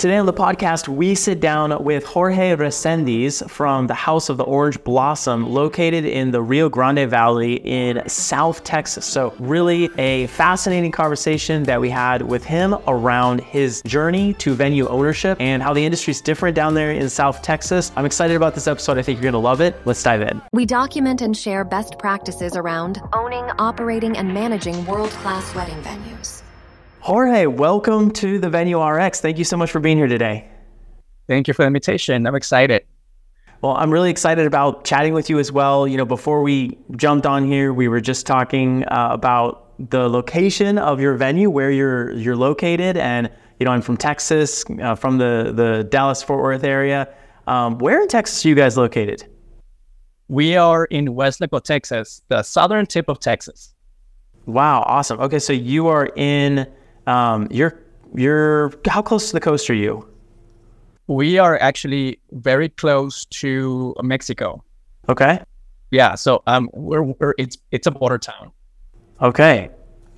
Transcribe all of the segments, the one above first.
Today on the podcast, we sit down with Jorge Resendiz from the House of the Orange Blossom, located in the Rio Grande Valley in South Texas. So, really a fascinating conversation that we had with him around his journey to venue ownership and how the industry is different down there in South Texas. I'm excited about this episode. I think you're going to love it. Let's dive in. We document and share best practices around owning, operating, and managing world class wedding venues. Jorge, welcome to the Venue RX. Thank you so much for being here today. Thank you for the invitation. I'm excited. Well, I'm really excited about chatting with you as well. You know, before we jumped on here, we were just talking uh, about the location of your venue, where you're you're located, and you know, I'm from Texas, uh, from the the Dallas Fort Worth area. Um, where in Texas are you guys located? We are in Weslaco, Texas, the southern tip of Texas. Wow, awesome. Okay, so you are in um, you're you're how close to the coast are you? We are actually very close to Mexico. Okay. Yeah. So um, we're, we're it's it's a border town. Okay.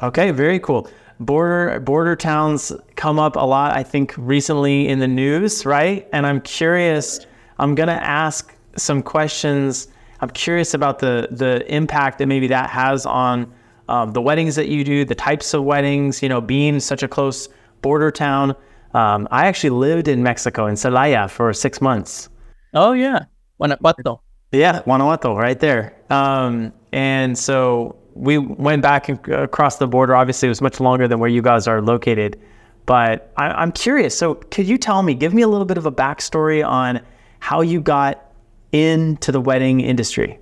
Okay. Very cool. Border border towns come up a lot. I think recently in the news, right? And I'm curious. I'm gonna ask some questions. I'm curious about the the impact that maybe that has on um, the weddings that you do, the types of weddings, you know, being such a close border town. Um, I actually lived in Mexico in Celaya for six months. Oh yeah, Guanajuato. Yeah, Guanajuato, right there. Um, and so we went back across the border. Obviously, it was much longer than where you guys are located. But I, am curious. So, could you tell me, give me a little bit of a backstory on how you got into the wedding industry?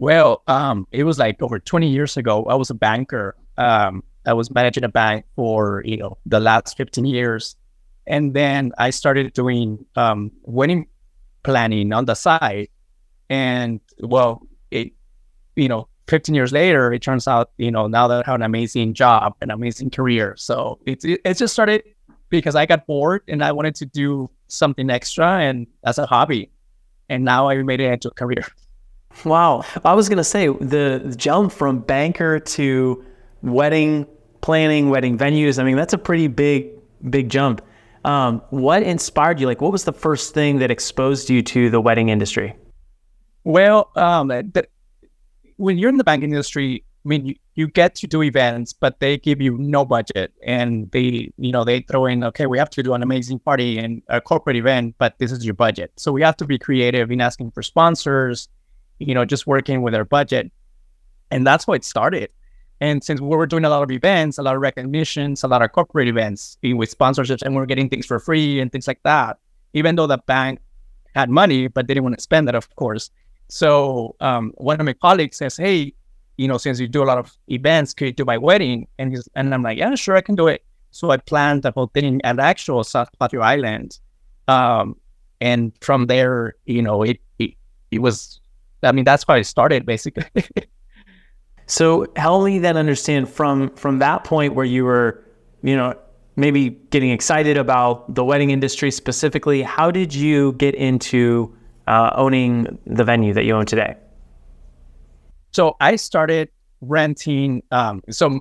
Well, um, it was like over 20 years ago. I was a banker. Um, I was managing a bank for you know the last 15 years, and then I started doing um, wedding planning on the side. And well, it you know 15 years later, it turns out you know now that I have an amazing job, an amazing career. So it it, it just started because I got bored and I wanted to do something extra and as a hobby, and now I made it into a career. Wow. I was going to say the jump from banker to wedding planning, wedding venues. I mean, that's a pretty big, big jump. Um, what inspired you? Like, what was the first thing that exposed you to the wedding industry? Well, um, the, when you're in the banking industry, I mean, you, you get to do events, but they give you no budget, and they, you know, they throw in, okay, we have to do an amazing party and a corporate event, but this is your budget. So we have to be creative in asking for sponsors, you know, just working with our budget. And that's how it started. And since we were doing a lot of events, a lot of recognitions, a lot of corporate events with sponsorships, and we are getting things for free and things like that, even though the bank had money, but they didn't want to spend it, of course. So um, one of my colleagues says, Hey, you know, since you do a lot of events, could you do my wedding? And he's, and I'm like, Yeah, sure, I can do it. So I planned the whole thing at actual South Padre Island. Um, and from there, you know, it, it, it was I mean, that's how it started basically. so help me then understand from from that point where you were, you know, maybe getting excited about the wedding industry specifically. How did you get into uh, owning the venue that you own today? So I started renting. Um, so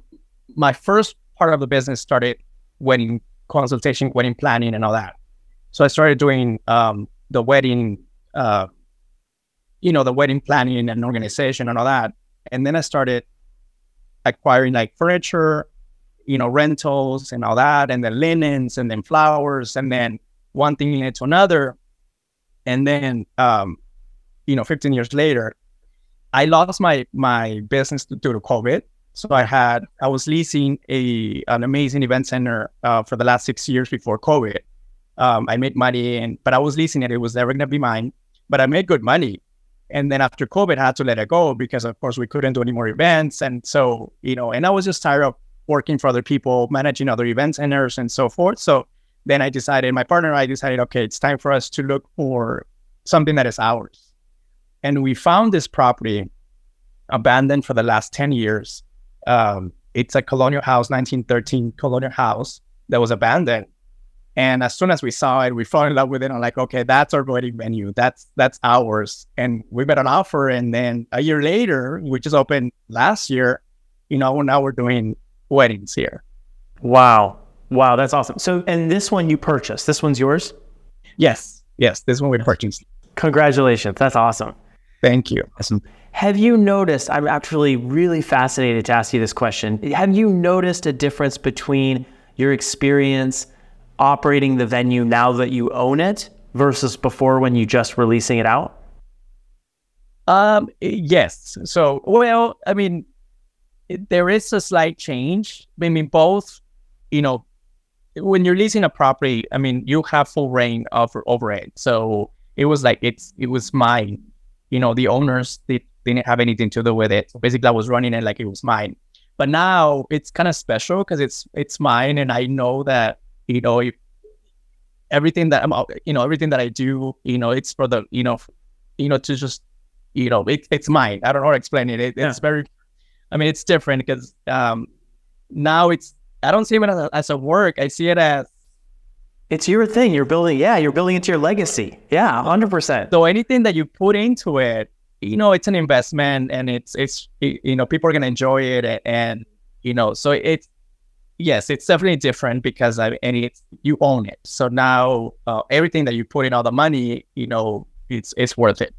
my first part of the business started wedding consultation, wedding planning, and all that. So I started doing um, the wedding uh, you know, the wedding planning and organization and all that. And then I started acquiring like furniture, you know, rentals and all that, and then linens and then flowers, and then one thing led to another. And then, um, you know, 15 years later, I lost my my business due to COVID. So I had I was leasing a an amazing event center uh, for the last six years before COVID. Um, I made money, and but I was leasing it. It was never gonna be mine, but I made good money. And then after COVID, I had to let it go because, of course, we couldn't do any more events. And so, you know, and I was just tired of working for other people, managing other event centers and so forth. So then I decided, my partner and I decided, okay, it's time for us to look for something that is ours. And we found this property abandoned for the last 10 years. Um, it's a colonial house, 1913 colonial house that was abandoned. And as soon as we saw it, we fell in love with it. I'm like, okay, that's our wedding venue. That's that's ours. And we made an offer. And then a year later, we just opened last year, you know, now we're doing weddings here. Wow. Wow, that's awesome. So, and this one you purchased. This one's yours. Yes, yes, this one we purchased. Congratulations. That's awesome. Thank you. Awesome. Have you noticed? I'm actually really fascinated to ask you this question. Have you noticed a difference between your experience operating the venue now that you own it versus before when you just releasing it out? Um, yes. So, well, I mean, it, there is a slight change. I mean, both, you know, when you're leasing a property, I mean, you have full reign of over it. So it was like it's it was mine. You know, the owners they didn't have anything to do with it. So basically, I was running it like it was mine. But now it's kind of special because it's it's mine, and I know that you know if everything that I'm you know everything that I do, you know, it's for the you know, you know to just you know it, it's mine. I don't know how to explain it. it yeah. It's very, I mean, it's different because um now it's I don't see it as a, as a work. I see it as it's your thing. You're building, yeah, you're building into your legacy. Yeah, hundred percent. So anything that you put into it, you know, it's an investment, and it's it's you know people are gonna enjoy it, and, and you know, so it's yes, it's definitely different because I and it's you own it. So now uh, everything that you put in all the money, you know, it's it's worth it.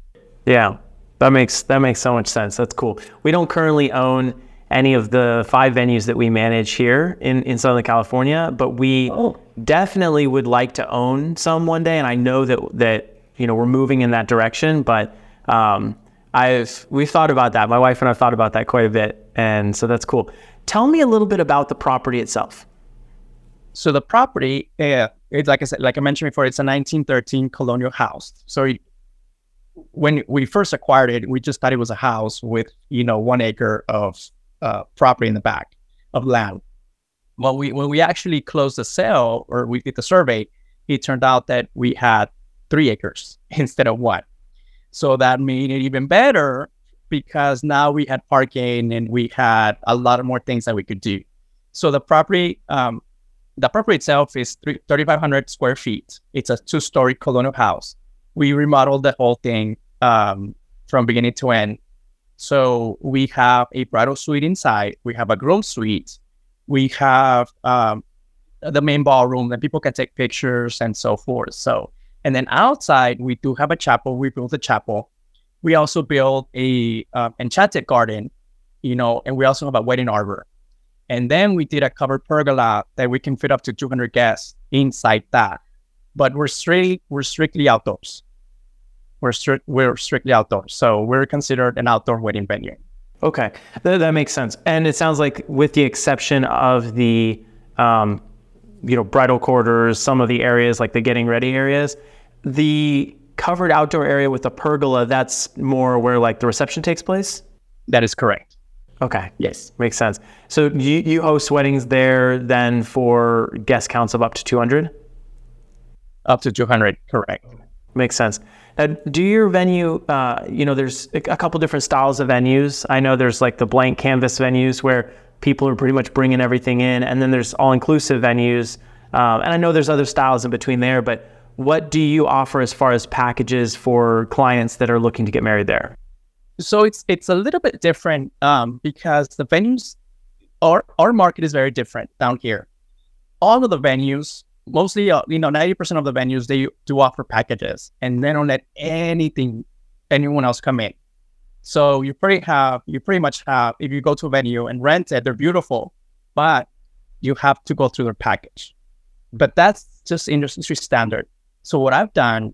Yeah, that makes that makes so much sense. That's cool. We don't currently own any of the five venues that we manage here in, in Southern California, but we oh. definitely would like to own some one day. And I know that that you know we're moving in that direction, but um, I've we've thought about that. My wife and I've thought about that quite a bit, and so that's cool. Tell me a little bit about the property itself. So the property, yeah, it's like I said, like I mentioned before, it's a 1913 colonial house. So when we first acquired it, we just thought it was a house with you know one acre of uh, property in the back of land. Well, we when we actually closed the sale or we did the survey, it turned out that we had three acres instead of one. So that made it even better because now we had parking and we had a lot more things that we could do. So the property, um, the property itself is 3,500 square feet. It's a two-story colonial house. We remodeled the whole thing um, from beginning to end. So we have a bridal suite inside. We have a groom suite. We have um, the main ballroom that people can take pictures and so forth. So, and then outside we do have a chapel. We built a chapel we also built a uh, enchanted garden, you know, and we also have a wedding arbor. And then we did a covered pergola that we can fit up to 200 guests inside that. But we're straight, we're strictly outdoors. We're strict, we're strictly outdoors. So we're considered an outdoor wedding venue. Okay, that, that makes sense. And it sounds like, with the exception of the, um, you know, bridal quarters, some of the areas like the getting ready areas, the covered outdoor area with a pergola, that's more where like the reception takes place? That is correct. Okay. Yes. Makes sense. So you, you host weddings there then for guest counts of up to 200? Up to 200, correct. Makes sense. Now, do your venue, uh, you know, there's a couple different styles of venues. I know there's like the blank canvas venues where people are pretty much bringing everything in, and then there's all inclusive venues. Um, and I know there's other styles in between there, but what do you offer as far as packages for clients that are looking to get married there? So it's it's a little bit different um, because the venues, our our market is very different down here. All of the venues, mostly uh, you know, ninety percent of the venues they do offer packages, and they don't let anything anyone else come in. So you pretty have you pretty much have if you go to a venue and rent it, they're beautiful, but you have to go through their package. But that's just industry standard. So what I've done,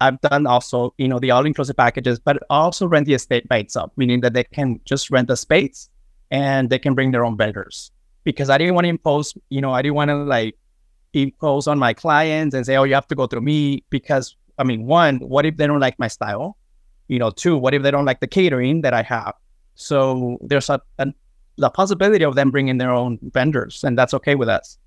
I've done also, you know, the all-inclusive packages, but also rent the estate by itself, meaning that they can just rent the space and they can bring their own vendors. Because I didn't want to impose, you know, I didn't want to like impose on my clients and say, oh, you have to go through me. Because I mean, one, what if they don't like my style? You know, two, what if they don't like the catering that I have? So there's a, a the possibility of them bringing their own vendors, and that's okay with us.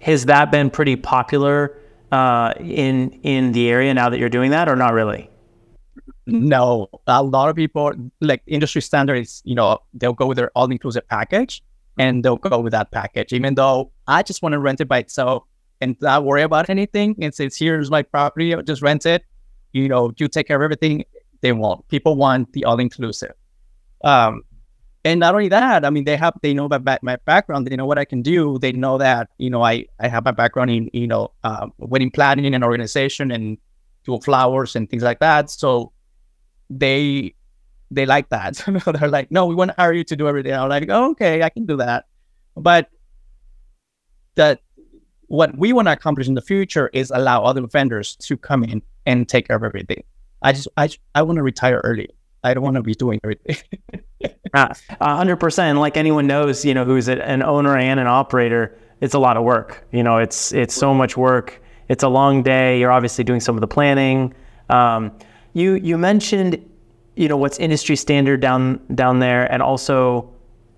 Has that been pretty popular uh, in in the area now that you're doing that, or not really? No, a lot of people like industry standards. You know, they'll go with their all-inclusive package, and they'll go with that package. Even though I just want to rent it by itself and not worry about anything, and say, "Here's my property, I'll just rent it." You know, you take care of everything. They won't. People want the all-inclusive. Um, and not only that, I mean, they have they know my my background. They know what I can do. They know that you know I I have my background in you know uh, wedding planning and organization and do flowers and things like that. So they they like that. They're like, no, we want to hire you to do everything. I'm like, oh, okay, I can do that. But that what we want to accomplish in the future is allow other vendors to come in and take care of everything. I just I I want to retire early. I don't want to be doing everything. A hundred percent. Like anyone knows, you know, who's an owner and an operator, it's a lot of work. You know, it's it's so much work. It's a long day. You're obviously doing some of the planning. Um, you you mentioned, you know, what's industry standard down down there, and also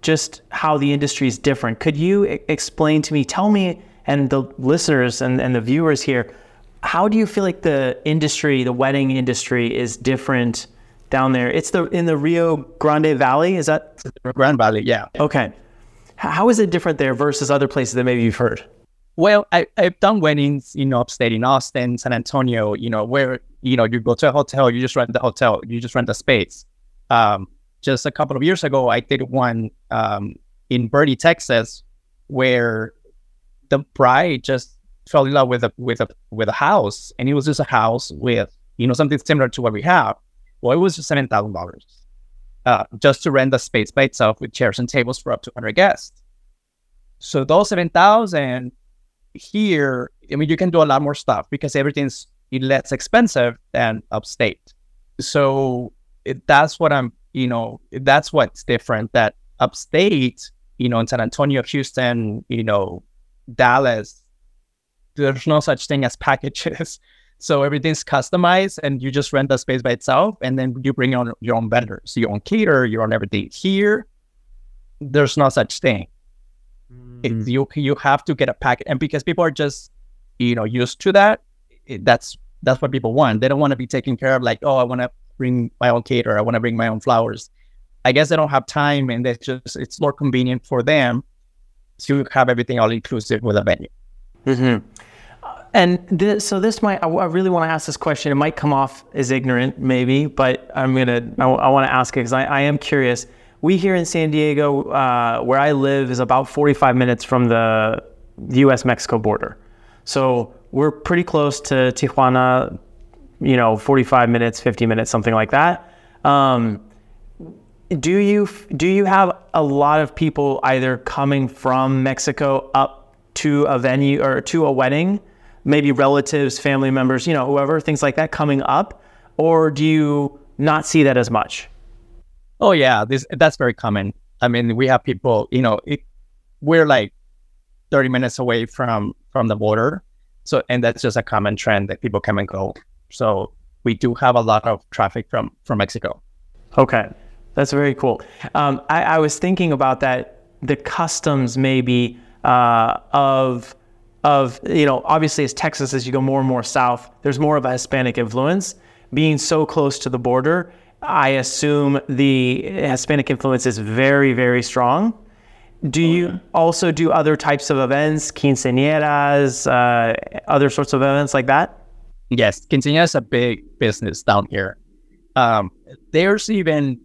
just how the industry is different. Could you I- explain to me? Tell me and the listeners and, and the viewers here, how do you feel like the industry, the wedding industry, is different? Down there. It's the in the Rio Grande Valley. Is that Grand Valley? Yeah. Okay. How is it different there versus other places that maybe you've heard? Well, I, I've done weddings, you know, upstate in Austin, San Antonio, you know, where, you know, you go to a hotel, you just rent the hotel, you just rent the space. Um, just a couple of years ago, I did one um, in Boerne, Texas, where the bride just fell in love with a with a with a house, and it was just a house with you know something similar to what we have, well, it was just seven thousand dollars uh, just to rent the space by itself with chairs and tables for up to 100 guests. So those seven thousand here, I mean, you can do a lot more stuff because everything's less expensive than upstate. So it, that's what I'm, you know, that's what's different. That upstate, you know, in San Antonio, Houston, you know, Dallas, there's no such thing as packages. So everything's customized and you just rent the space by itself and then you bring on your own vendors, your own cater, your own everything. Here, there's no such thing. Mm. you you have to get a packet and because people are just you know used to that, it, that's that's what people want. They don't want to be taken care of like, oh, I want to bring my own cater, I want to bring my own flowers. I guess they don't have time and it's just it's more convenient for them to have everything all inclusive with a venue. Mm-hmm. And this, so this might, I, really want to ask this question. It might come off as ignorant, maybe, but I'm going to, I, I want to ask it because I, I, am curious. We here in San Diego, uh, where I live, is about 45 minutes from the US Mexico border. So we're pretty close to Tijuana, you know, 45 minutes, 50 minutes, something like that. Um, do you do you have a lot of people either coming from Mexico up to a venue or to a wedding maybe relatives, family members, you know, whoever, things like that coming up? Or do you not see that as much? Oh yeah, this that's very common. I mean, we have people, you know, it, we're like 30 minutes away from from the border. So and that's just a common trend that people come and go. So we do have a lot of traffic from from Mexico. Okay. That's very cool. Um, I, I, was thinking about that, the customs maybe uh, of of, you know, obviously as Texas, as you go more and more south, there's more of a Hispanic influence. Being so close to the border, I assume the Hispanic influence is very, very strong. Do oh, you also do other types of events, quinceañeras, uh, other sorts of events like that? Yes, quinceañera is a big business down here. Um, there's even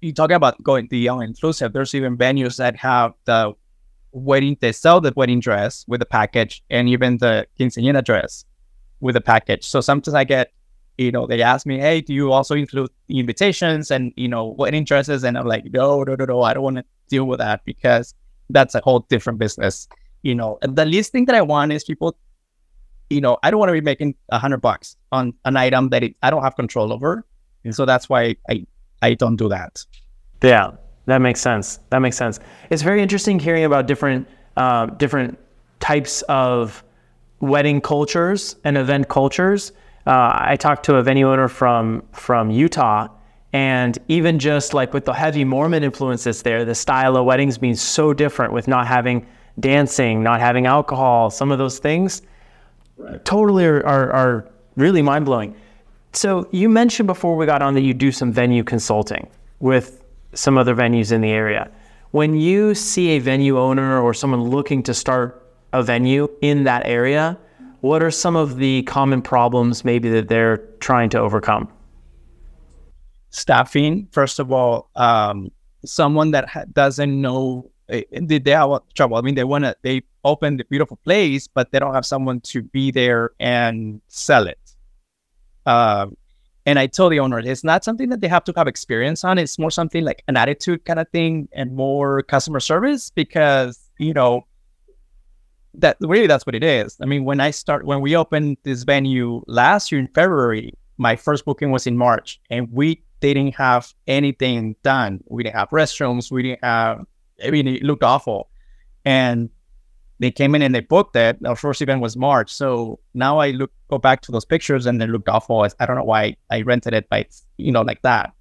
you talking about going the young inclusive. There's even venues that have the wedding, they sell the wedding dress with the package and even the quinceañera dress with the package. So sometimes I get, you know, they ask me, hey, do you also include invitations and, you know, wedding dresses? And I'm like, no, no, no, no, I don't want to deal with that because that's a whole different business. You know, and the least thing that I want is people, you know, I don't want to be making a hundred bucks on an item that it, I don't have control over. And so that's why I, I don't do that. Yeah. That makes sense. That makes sense. It's very interesting hearing about different uh, different types of wedding cultures and event cultures. Uh, I talked to a venue owner from from Utah, and even just like with the heavy Mormon influences there, the style of weddings being so different with not having dancing, not having alcohol, some of those things, right. totally are, are, are really mind blowing. So you mentioned before we got on that you do some venue consulting with some other venues in the area. When you see a venue owner or someone looking to start a venue in that area, what are some of the common problems maybe that they're trying to overcome? Staffing, first of all, um, someone that ha- doesn't know eh, they, they have trouble. I mean, they want to they open the beautiful place, but they don't have someone to be there and sell it. Um, and I told the owner, it's not something that they have to have experience on. It's more something like an attitude kind of thing and more customer service because, you know, that really that's what it is. I mean, when I start, when we opened this venue last year in February, my first booking was in March and we didn't have anything done. We didn't have restrooms. We didn't have, I mean, it looked awful. And they came in and they booked it. Our first event was March. So now I look, go back to those pictures and they looked awful. I don't know why I rented it by, you know, like that.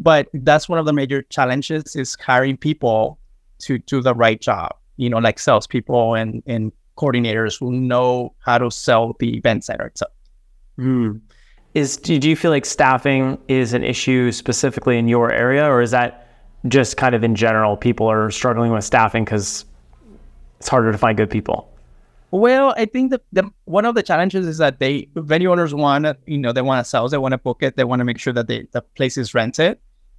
But that's one of the major challenges is hiring people to do the right job, you know, like salespeople and, and coordinators who know how to sell the event center itself. Mm. Is do you feel like staffing is an issue specifically in your area, or is that just kind of in general people are struggling with staffing because it's harder to find good people? Well, I think that the, one of the challenges is that they venue owners want you know they want to sell, they want to book it, they want to make sure that they, the place is rented.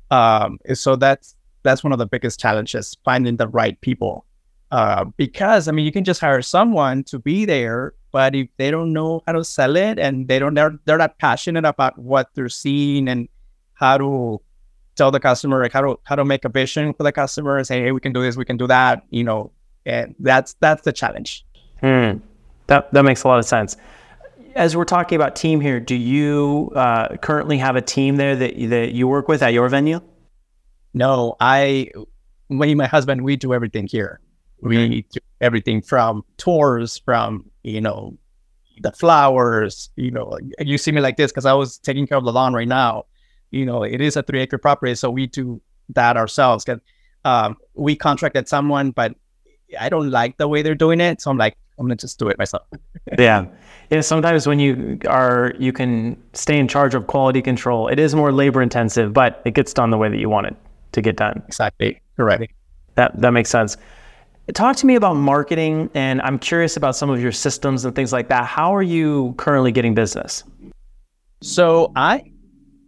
Um, so that's that's one of the biggest challenges finding the right people. Uh, because I mean, you can just hire someone to be there, but if they don't know how to sell it and they don't, they're, they're not passionate about what they're seeing and how to tell the customer, like how to how to make a vision for the customer say, hey, we can do this, we can do that, you know, and that's that's the challenge. Hmm. That that makes a lot of sense. As we're talking about team here, do you uh, currently have a team there that that you work with at your venue? No, I, me and my husband, we do everything here. We do everything from tours, from you know, the flowers. You know, you see me like this because I was taking care of the lawn right now. You know, it is a three acre property, so we do that ourselves. Cause, um, we contracted someone, but I don't like the way they're doing it, so I'm like, I'm gonna just do it myself. yeah, yeah. Sometimes when you are, you can stay in charge of quality control. It is more labor intensive, but it gets done the way that you want it to get done. Exactly. Correct. That that makes sense. Talk to me about marketing, and I'm curious about some of your systems and things like that. How are you currently getting business? So I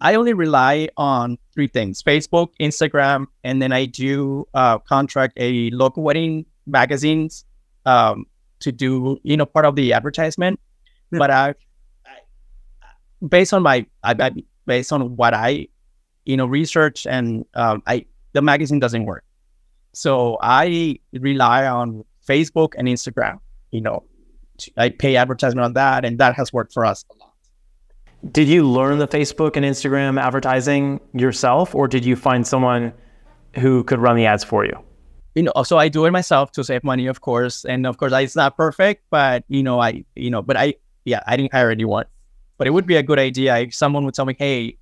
I only rely on three things: Facebook, Instagram, and then I do uh, contract a local wedding magazines um, to do you know part of the advertisement. Yeah. But I, I, based on my I, I, based on what I you know research and um, I the magazine doesn't work. So I rely on Facebook and Instagram. You know, I pay advertisement on that, and that has worked for us a lot. Did you learn the Facebook and Instagram advertising yourself, or did you find someone who could run the ads for you? You know, so I do it myself to save money, of course, and of course, it's not perfect, but you know, I, you know, but I, yeah, I didn't hire anyone, but it would be a good idea if someone would tell me, hey,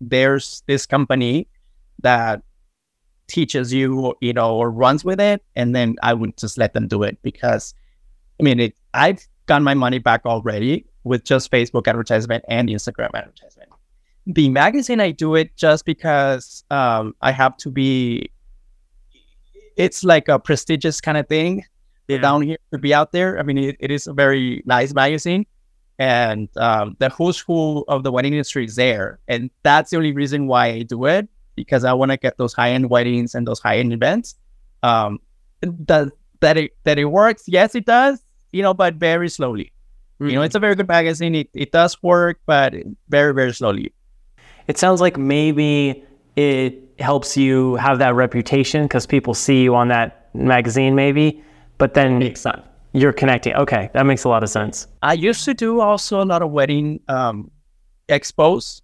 there's this company that teaches you, you know, or runs with it, and then I would just let them do it because, I mean, it, I've got my money back already with just Facebook advertisement and Instagram advertisement. The magazine, I do it just because um, I have to be. It's like a prestigious kind of thing yeah. down here to be out there. I mean, it, it is a very nice magazine, and um, the who's who of the wedding industry is there, and that's the only reason why I do it because I want to get those high end weddings and those high end events. Um, that that it that it works, yes, it does. You know, but very slowly. Mm-hmm. You know, it's a very good magazine. It it does work, but very very slowly. It sounds like maybe it helps you have that reputation because people see you on that magazine, maybe. But then exactly. you're connecting. Okay, that makes a lot of sense. I used to do also a lot of wedding um, expos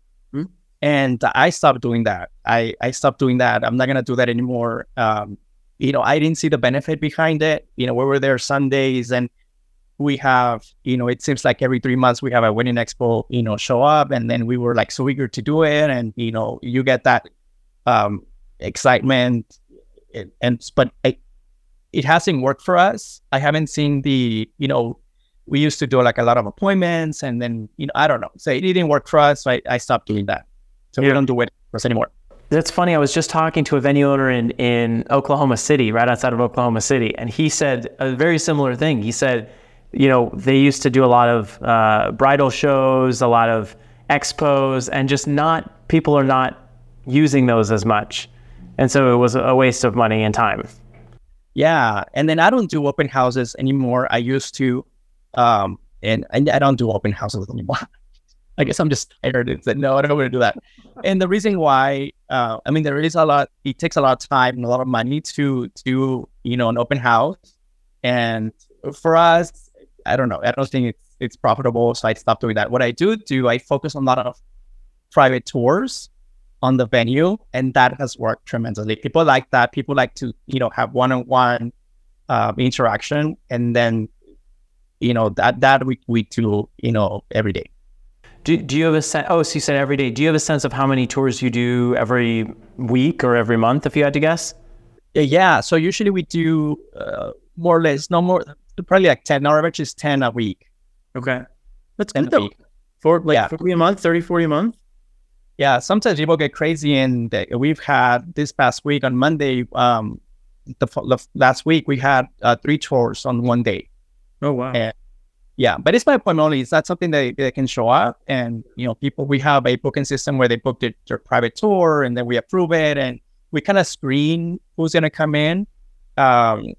and I stopped doing that. I, I stopped doing that. I'm not gonna do that anymore. Um, you know, I didn't see the benefit behind it. You know, we were there Sundays and we have, you know, it seems like every three months we have a wedding expo, you know, show up and then we were like so eager to do it. And, you know, you get that um, excitement. And, and but I, it hasn't worked for us. I haven't seen the, you know, we used to do like a lot of appointments and then, you know, I don't know. So it didn't work for us. So I, I stopped doing that. So yeah. we don't do weddings anymore. That's funny. I was just talking to a venue owner in, in Oklahoma City, right outside of Oklahoma City, and he said a very similar thing. He said, you know, they used to do a lot of uh, bridal shows, a lot of expos, and just not people are not using those as much. and so it was a waste of money and time. Yeah, and then I don't do open houses anymore. I used to, um, and I, I don't do open houses anymore. I guess I'm just tired and said, no, I don't want to do that. And the reason why, uh, I mean, there is a lot, it takes a lot of time and a lot of money to do, you know, an open house. And for us, I don't know, I don't think it's, it's profitable. So I stopped doing that. What I do do, I focus on a lot of private tours on the venue. And that has worked tremendously. People like that. People like to, you know, have one-on-one um, interaction. And then, you know, that, that we, we do, you know, every day. Do, do you have a sense? Oh, so you said every day. Do you have a sense of how many tours you do every week or every month, if you had to guess? Yeah. So usually we do uh, more or less, no more, probably like 10. Our average is 10 a week. Okay. That's 10 good a though. week. For like Yeah. 40 a month, 30, 40 a month? Yeah. Sometimes people get crazy. And we've had this past week on Monday, um, the, the last week, we had uh, three tours on one day. Oh, wow. Yeah. Yeah, but it's by appointment only. It's not something that they can show up. And you know, people we have a booking system where they book their, their private tour and then we approve it and we kind of screen who's gonna come in. Um,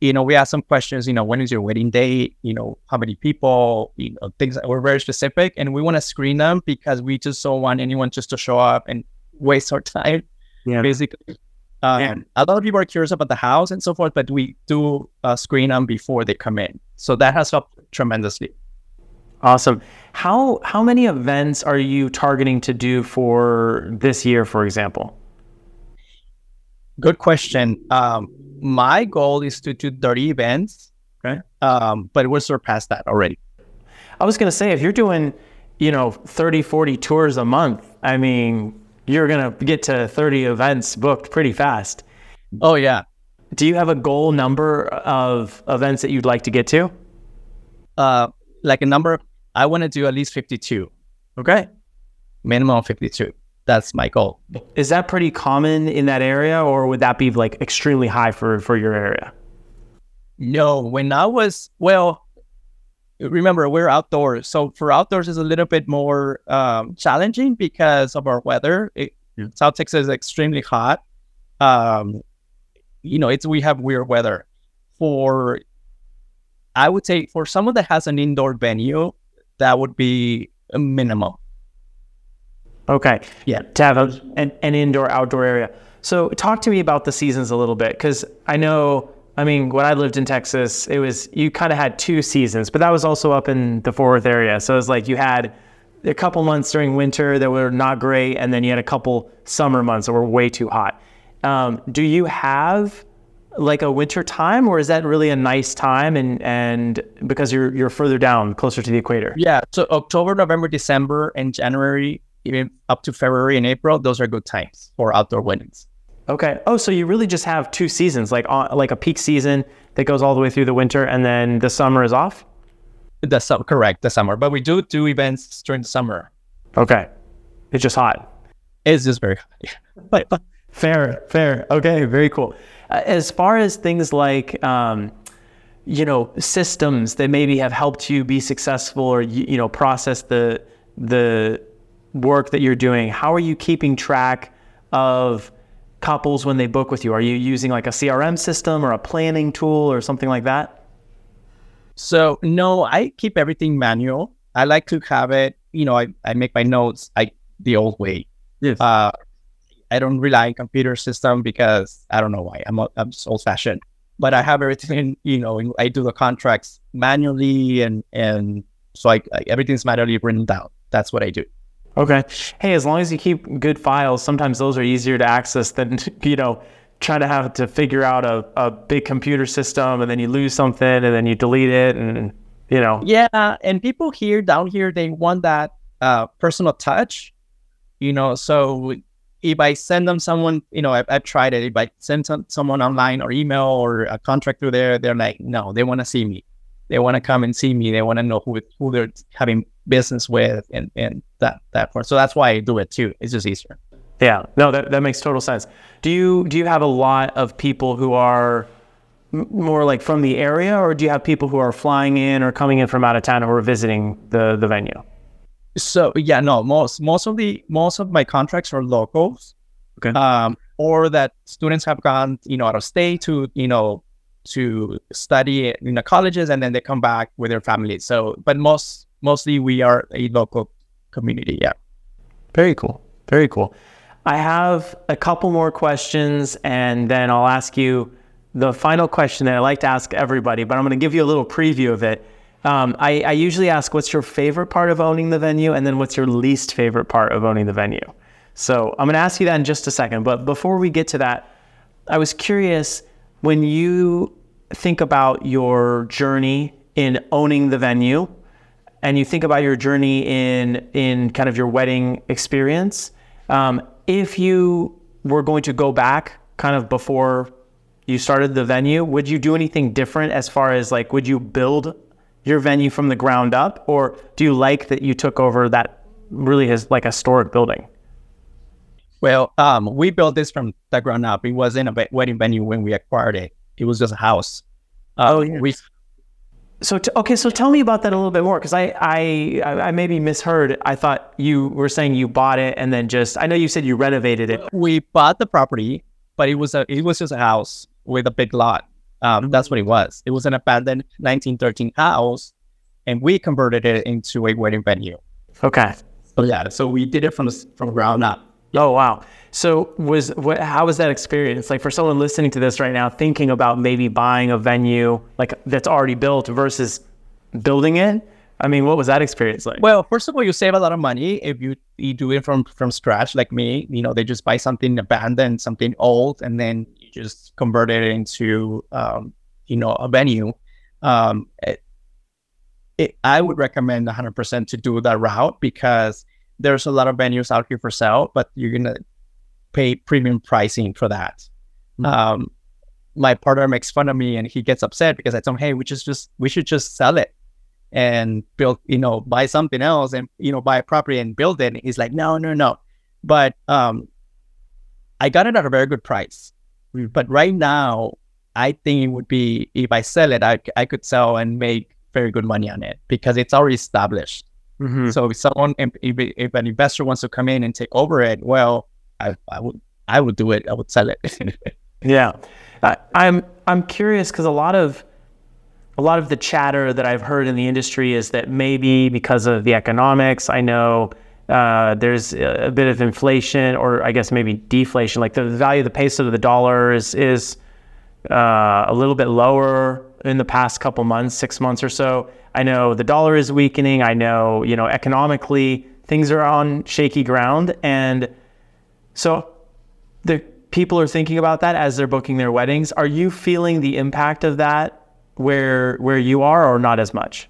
you know, we ask some questions, you know, when is your wedding date? You know, how many people, you know, things that we're very specific and we want to screen them because we just don't want anyone just to show up and waste our time Yeah. basically. Um, Yeah. A lot of people are curious about the house and so forth, but we do uh, screen them before they come in. So that has helped tremendously. Awesome. How how many events are you targeting to do for this year, for example? Good question. Um, my goal is to do 30 events, Okay. um, but we're surpassed that already. I was going to say, if you're doing, you know, 30, 40 tours a month, I mean, you're going to get to 30 events booked pretty fast. Oh, yeah. Do you have a goal number of events that you'd like to get to? Uh, like a number, I want to do at least 52, Okay. minimum 52. That's my goal. Is that pretty common in that area or would that be like extremely high for, for your area? No, when I was, well, remember, we're outdoors. So for outdoors is a little bit more um, challenging because of our weather. It, Yeah. South Texas is extremely hot. Um, you know, it's we have weird weather. For, I would say, for someone that has an indoor venue, that would be a minimum. Okay. Yeah. To have a, an, an indoor outdoor area. So talk to me about the seasons a little bit because I know, I mean, when I lived in Texas, it was, you kind of had two seasons, but that was also up in the Fort Worth area. So it was like you had a couple months during winter that were not great, and then you had a couple summer months that were way too hot. Um, do you have like a winter time or is that really a nice time and, and because you're, you're further down closer to the equator? Yeah. So October, November, December, and January, even up to February and April, those are good times for outdoor weddings. Okay. Oh, so you really just have two seasons, like on, like a peak season that goes all the way through the winter, and then the summer is off. That's su- correct, the summer. But we do do events during the summer. Okay. It's just hot. It's just very hot. but Fair, fair. Okay, very cool. Uh, as far as things like, um, you know, systems that maybe have helped you be successful or you, you know process the the work that you're doing, how are you keeping track of couples when they book with you? Are you using like a CRM system or a planning tool or something like that? So no, I keep everything manual. I like to have it, you know, I, I make my notes I the old way. Yes. Uh I don't rely on computer system because I don't know why. I'm I'm just old fashioned. But I have everything, you know, I do the contracts manually and and so I, I everything's manually written down. That's what I do. Okay. Hey, as long as you keep good files, sometimes those are easier to access than, you know, trying to have to figure out a, a big computer system and then you lose something and then you delete it and, you know. Yeah, and people here down here they want that uh, personal touch, you know. So if I send them someone, you know, I've, I've tried it. If I send some, someone online or email or a contract through there, they're like, no, they want to see me. They want to come and see me. They want to know who who they're having business with, and and that that part. So that's why I do it too. It's just easier. Yeah. No, that, that makes total sense. Do you do you have a lot of people who are more like from the area or do you have people who are flying in or coming in from out of town who are visiting the the venue? So yeah, no, most most of the most of my contracts are locals. Okay. Um, or that students have gone, you know, out of state to, you know, to study in the colleges and then they come back with their families. So, but most mostly we are a local community. Yeah. Very cool. Very cool. I have a couple more questions and then I'll ask you the final question that I like to ask everybody, but I'm going to give you a little preview of it. Um, I, I usually ask what's your favorite part of owning the venue and then what's your least favorite part of owning the venue. So I'm going to ask you that in just a second. But before we get to that, I was curious when you think about your journey in owning the venue and you think about your journey in in kind of your wedding experience um, if you were going to go back kind of before you started the venue would you do anything different as far as like would you build your venue from the ground up or do you like that you took over that really is like a historic building well um, we built this from the ground up it wasn't a wedding venue when we acquired it it was just a house. Uh, oh, yeah. We, so t- okay, so tell me about that a little bit more because I, I I maybe misheard. I thought you were saying you bought it and then just I know you said you renovated it. We bought the property, but it was a it was just a house with a big lot. Um, mm-hmm. That's what it was. It was an abandoned 1913 house, and we converted it into a wedding venue. Okay. So yeah, so we did it from the, from ground up. Oh wow! So was what? How was that experience? Like for someone listening to this right now, thinking about maybe buying a venue like that's already built versus building it. I mean, what was that experience like? Well, first of all, you save a lot of money if you you do it from from scratch, like me. You know, they just buy something abandoned, something old, and then you just convert it into um, you know a venue. Um, it, it, I would recommend 100% to do that route because there's a lot of venues out here for sale, but you're gonna pay premium pricing for that. Mm-hmm. Um, my partner makes fun of me and he gets upset because I tell him, "Hey, we just just we should just sell it and build, you know, buy something else and you know buy a property and build it." And he's like, "No, no, no." But um, I got it at a very good price. But right now, I think it would be if I sell it, I I could sell and make very good money on it because it's already established. Mm-hmm. So if someone, if, if, an investor wants to come in and take over it, well, I, I would, I would do it. I would sell it. yeah, I, I'm, I'm curious because a lot of, a lot of the chatter that I've heard in the industry is that maybe because of the economics, I know uh, there's a bit of inflation, or I guess maybe deflation. Like the value of the peso to the dollar is is uh, a little bit lower in the past couple months, six months or so. I know the dollar is weakening. I know, you know, economically things are on shaky ground. And so the people are thinking about that as they're booking their weddings. Are you feeling the impact of that where where you are or not as much?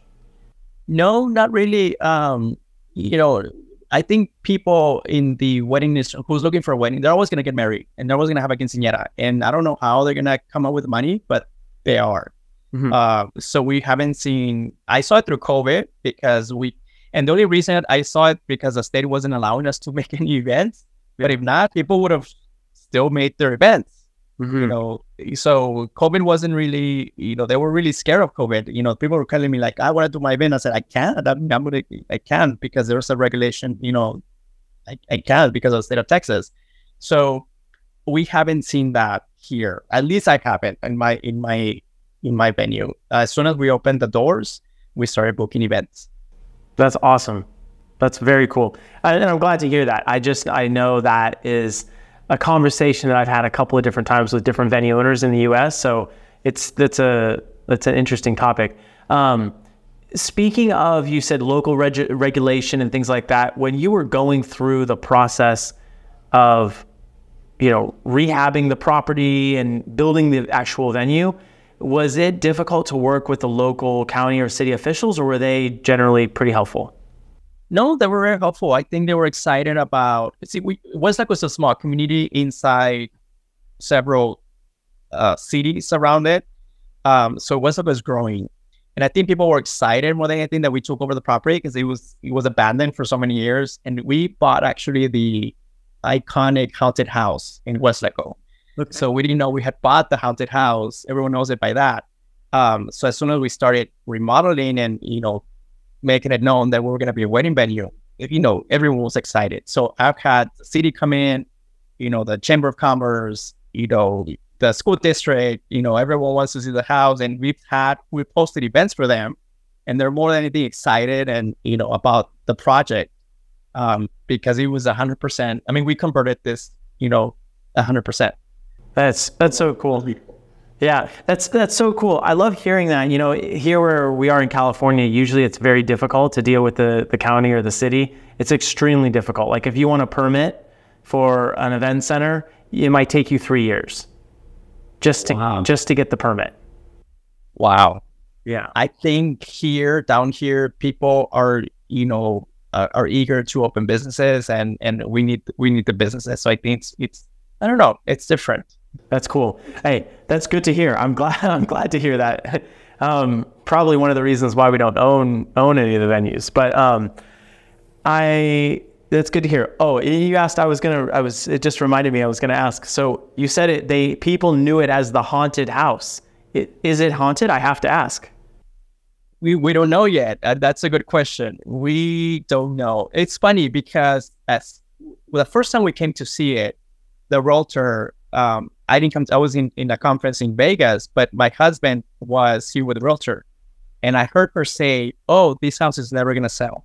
No, not really. Um, you know, I think people in the wedding industry who's looking for a wedding, they're always gonna get married and they're always gonna have a quinceañera. And I don't know how they're gonna come up with money, but they are. Mm-hmm. Uh, so we haven't seen. I saw it through COVID because we, and the only reason I saw it because the state wasn't allowing us to make any events. But if not, people would have still made their events. Mm-hmm. You know, so COVID wasn't really, you know, they were really scared of COVID. You know, people were telling me like, I want to do my event. I said, I can't. I'm, I'm gonna, I can't because there's a regulation. You know, I, I can't because of the state of Texas. So we haven't seen that here. At least I haven't in my in my in my venue. As soon as we opened the doors, we started booking events. That's awesome. That's very cool. And I'm glad to hear that. I just, I know that is a conversation that I've had a couple of different times with different venue owners in the US. So it's, that's a, that's an interesting topic. Um, speaking of, you said local reg- regulation and things like that, when you were going through the process of, you know, rehabbing the property and building the actual venue, was it difficult to work with the local county or city officials, or were they generally pretty helpful? No, they were very helpful. I think they were excited about. See, we Weslaco was a small community inside several uh, cities around it, um, so Weslaco was growing, and I think people were excited more than anything that we took over the property because it was it was abandoned for so many years, and we bought actually the iconic haunted house in Weslaco. Okay. So we didn't know we had bought the haunted house. Everyone knows it by that. Um, so as soon as we started remodeling and you know making it known that we were going to be a wedding venue, you know everyone was excited. So I've had the city come in, you know, the chamber of commerce, you know, the school district, you know, everyone wants to see the house. And we've had, we posted events for them and they're more than anything excited and, you know, about the project um, because it was hundred percent. I mean, we converted this, you know, hundred percent. That's, that's so cool. Yeah, that's that's so cool. I love hearing that. You know, here where we are in California, usually it's very difficult to deal with the the county or the city. It's extremely difficult. Like if you want a permit for an event center, it might take you three years just to wow. just to get the permit. Wow. Yeah. I think here down here, people are you know uh, are eager to open businesses, and and we need we need the businesses. So I think it's it's I don't know, it's different. That's cool. Hey, that's good to hear. I'm glad. I'm glad to hear that. Um, probably one of the reasons why we don't own own any of the venues. But um, I that's good to hear. Oh, you asked. I was gonna. I was. It just reminded me. I was gonna ask. So you said it. They people knew it as the haunted house. It, is it haunted? I have to ask. We we don't know yet. Uh, that's a good question. We don't know. It's funny because as well, the first time we came to see it, the realtor um, I didn't come. To, I was in in a conference in Vegas, but my husband was here with a realtor, and I heard her say, "Oh, this house is never gonna sell.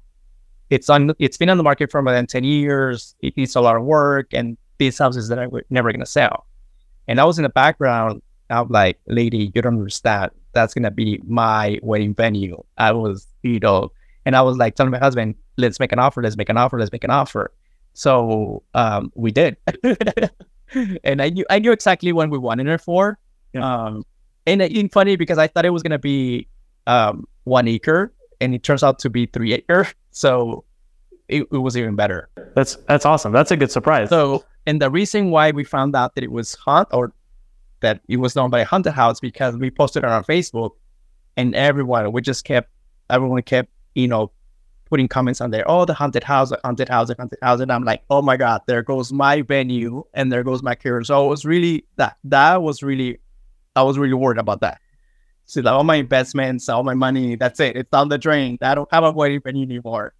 It's on. It's been on the market for more than ten years. It needs a lot of work, and this house is never gonna sell." And I was in the background. I'm like, "Lady, you don't understand. That's gonna be my wedding venue." I was, you know, and I was like telling my husband, "Let's make an offer. Let's make an offer. Let's make an offer." So um, we did. and I knew I knew exactly when we wanted it for. Yeah. Um, and it's funny because I thought it was gonna be um, one acre, and it turns out to be three acre. So it, it, was even better. That's that's awesome. That's a good surprise. So, and the reason why we found out that it was haunt or that it was done by a haunted house because we posted it on Facebook, and everyone we just kept everyone kept you know putting comments on there. Oh, the haunted house, haunted house, haunted house, and I'm like, oh my god, there goes my venue, and there goes my career. So it was really that that was really, I was really worried about that. So like all my investments, all my money, that's it. It's down the drain. I don't have a wedding venue anymore.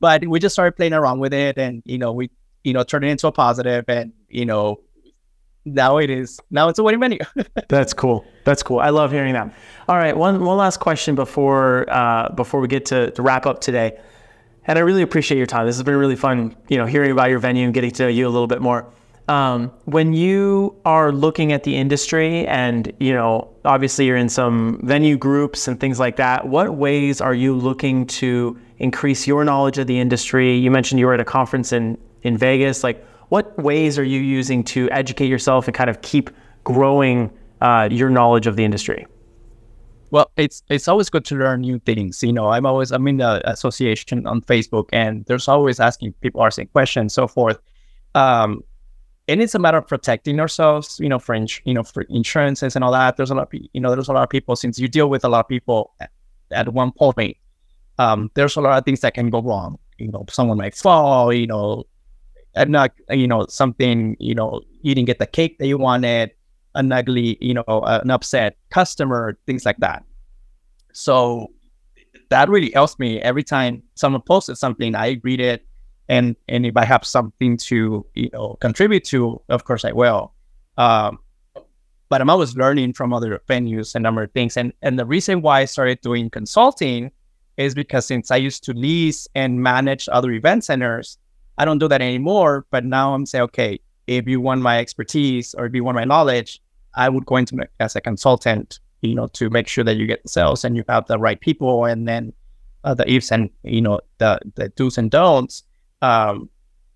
But we just started playing around with it, and you know, we you know turned it into a positive, and you know, now it is now it's a wedding venue. That's cool. That's cool. I love hearing that. All right, one one last question before uh, before we get to, to wrap up today. And I really appreciate your time. This has been really fun, you know, hearing about your venue and getting to know you a little bit more. Um, when you are looking at the industry and, you know, obviously you're in some venue groups and things like that, what ways are you looking to increase your knowledge of the industry? You mentioned you were at a conference in, in Vegas. Like, what ways are you using to educate yourself and kind of keep growing uh, your knowledge of the industry? Well, it's it's always good to learn new things. You know, I'm always I'm in the association on Facebook, and there's always asking people asking questions, so forth. Um, and it's a matter of protecting ourselves. You know, for you know for insurances and all that. There's a lot of you know there's a lot of people since you deal with a lot of people at, at one point. Um, there's a lot of things that can go wrong. You know, someone might fall. You know, and not you know something. You know, you didn't get the cake that you wanted an ugly, you know, an upset customer, things like that. So that really helps me every time someone posted something, I read it. And, and if I have something to, you know, contribute to, of course I will. Um, but I'm always learning from other venues and other things. And, and the reason why I started doing consulting is because since I used to lease and manage other event centers, I don't do that anymore. But now I'm saying, okay, if you want my expertise or if you want my knowledge, I would go into as a consultant, you know, to make sure that you get the sales and you have the right people, and then uh, the ifs and you know the the do's and don'ts. Um,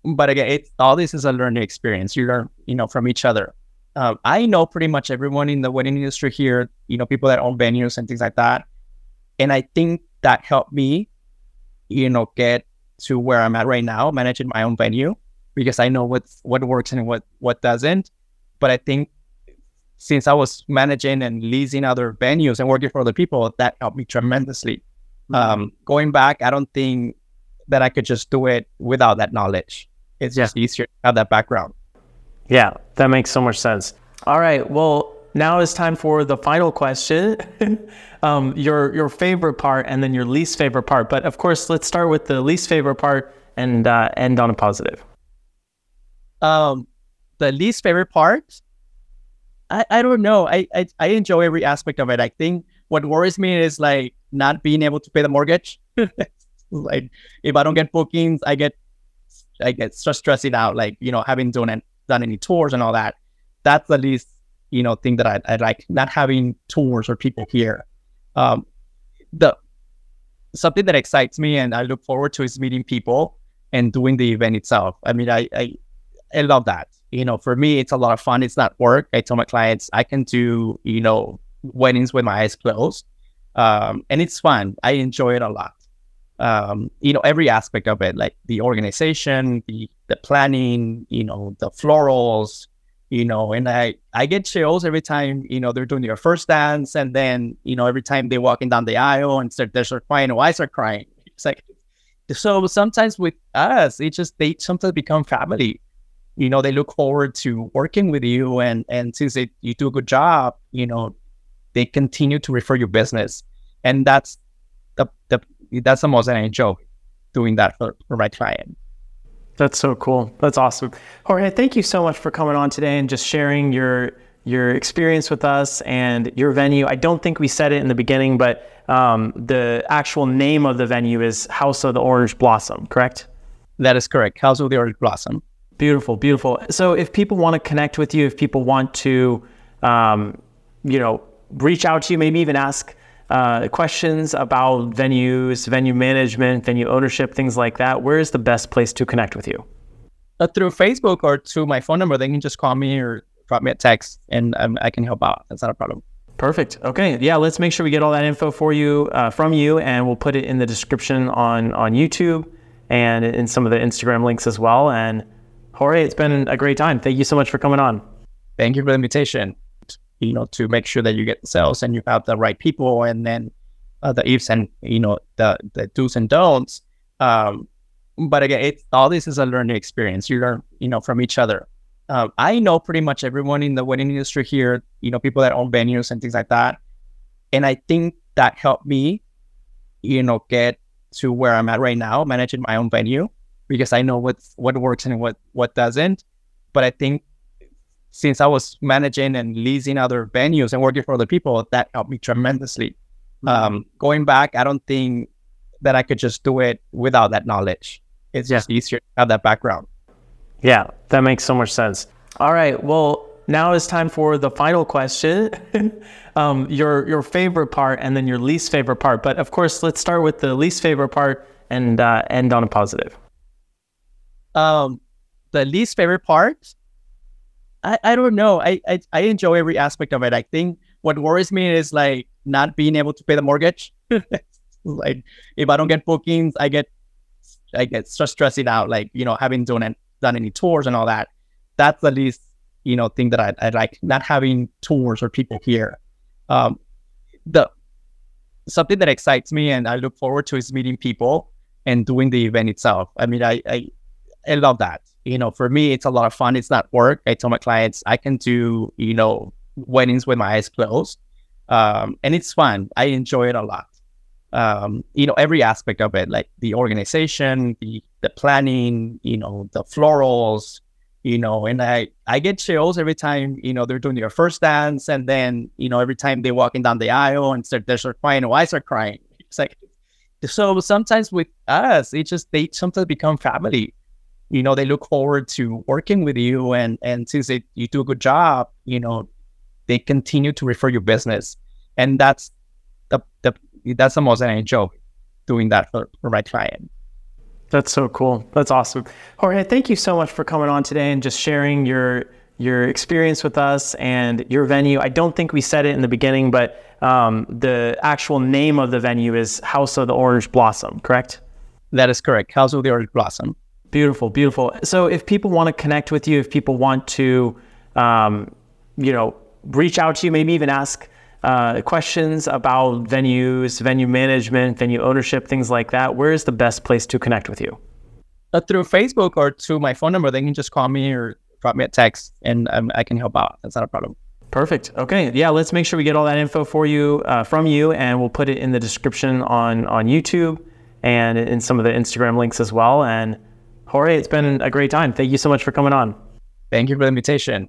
but again, it all this is a learning experience. You learn, you know, from each other. Um, I know pretty much everyone in the wedding industry here. You know, people that own venues and things like that, and I think that helped me, you know, get to where I'm at right now, managing my own venue because I know what what works and what what doesn't. But I think since I was managing and leasing other venues and working for other people, that helped me tremendously. Mm-hmm. Um, going back, I don't think that I could just do it without that knowledge. It's just easier to have that background. Yeah, that makes so much sense. All right. Well, now it's time for the final question. um, your your favorite part and then your least favorite part. But of course, let's start with the least favorite part and uh, end on a positive. Um, the least favorite part, I, I don't know. I, I I enjoy every aspect of it. I think what worries me is like not being able to pay the mortgage. like if I don't get bookings, I get I get stressed stressing out. Like you know, having done done any tours and all that. That's the least you know thing that I, I like. Not having tours or people here. Um, the something that excites me and I look forward to is meeting people and doing the event itself. I mean, I, I, I love that. You know, for me, it's a lot of fun. It's not work. I tell my clients I can do, you know, weddings with my eyes closed. Um, and it's fun. I enjoy it a lot. Um, you know, every aspect of it, like the organization, the the planning, you know, the florals, you know, and I I get chills every time you know they're doing their first dance, and then you know every time they're walking down the aisle and start they start crying, or I start crying. It's like so sometimes with us, it just they sometimes become family. You know, they look forward to working with you, and and since they, you do a good job, you know, they continue to refer your business, and that's the the that's the most I enjoy doing that for, for my client. That's so cool. That's awesome. Jorge, thank you so much for coming on today and just sharing your your experience with us and your venue. I don't think we said it in the beginning, but um, the actual name of the venue is House of the Orange Blossom, correct? That is correct. House of the Orange Blossom. Beautiful, beautiful. So if people want to connect with you, if people want to, um, you know, reach out to you, maybe even ask uh, questions about venues, venue management, venue ownership, things like that, where is the best place to connect with you? Uh, through Facebook or to my phone number, they can just call me or drop me a text and um, I can help out. That's not a problem. Perfect. Okay. Yeah. Let's make sure we get all that info for you uh, from you, and we'll put it in the description on on YouTube and in some of the Instagram links as well. And Jorge, it's been a great time. Thank you so much for coming on. Thank you for the invitation you know, to make sure that you get the sales and you have the right people and then uh, the ifs and, you know, the, the do's and don'ts. Um, but again, it's all this is a learning experience. You learn, you know, from each other. Um, I know pretty much everyone in the wedding industry here, you know, people that own venues and things like that. And I think that helped me, you know, get to where I'm at right now, managing my own venue because I know what what works and what what doesn't. But I think since I was managing and leasing other venues and working for other people, that helped me tremendously. Mm-hmm. Um, going back, I don't think that I could just do it without that knowledge. It's yeah. just easier to have that background. Yeah, that makes so much sense. All right, well, now it's time for the final question. um, your your favorite part and then your least favorite part. But of course, let's start with the least favorite part and uh, end on a positive. Um, the least favorite part I, I don't know. I, I, I enjoy every aspect of it. I think what worries me is like not being able to pay the mortgage. like if I don't get bookings, I get I get just stressing out. Like you know, having done done any tours and all that. That's the least you know thing that I I like. Not having tours or people here. Um, the something that excites me and I look forward to is meeting people and doing the event itself. I mean, I I, I love that you know, for me, it's a lot of fun. It's not work. I tell my clients I can do, you know, weddings with my eyes closed. Um, and it's fun. I enjoy it a lot. Um, you know, every aspect of it, like the organization, the the planning, you know, the florals, you know, and I I get chills every time, you know, they're doing their first dance and then, you know, every time they're walking down the aisle and start they start crying, or I start crying. It's like so sometimes with us, it just they sometimes become family you know they look forward to working with you and and since they, you do a good job you know they continue to refer your business. And that's the, the that's the most i enjoy doing that for, for my client. That's so cool. That's awesome. Jorge thank you so much for coming on today and just sharing your your experience with us and your venue. I don't think we said it in the beginning but um, the actual name of the venue is house of the orange blossom correct? That is correct. House of the orange blossom Beautiful, beautiful. So if people want to connect with you, if people want to, um, you know, reach out to you, maybe even ask uh, questions about venues, venue management, venue ownership, things like that, where is the best place to connect with you? Uh, through Facebook or to my phone number, they can just call me or drop me a text and um, I can help out. That's not a problem. Perfect. Okay. Yeah. Let's make sure we get all that info for you uh, from you, and we'll put it in the description on on YouTube and in some of the Instagram links as well. And Jorge, it's been a great time. Thank you so much for coming on. Thank you for the invitation.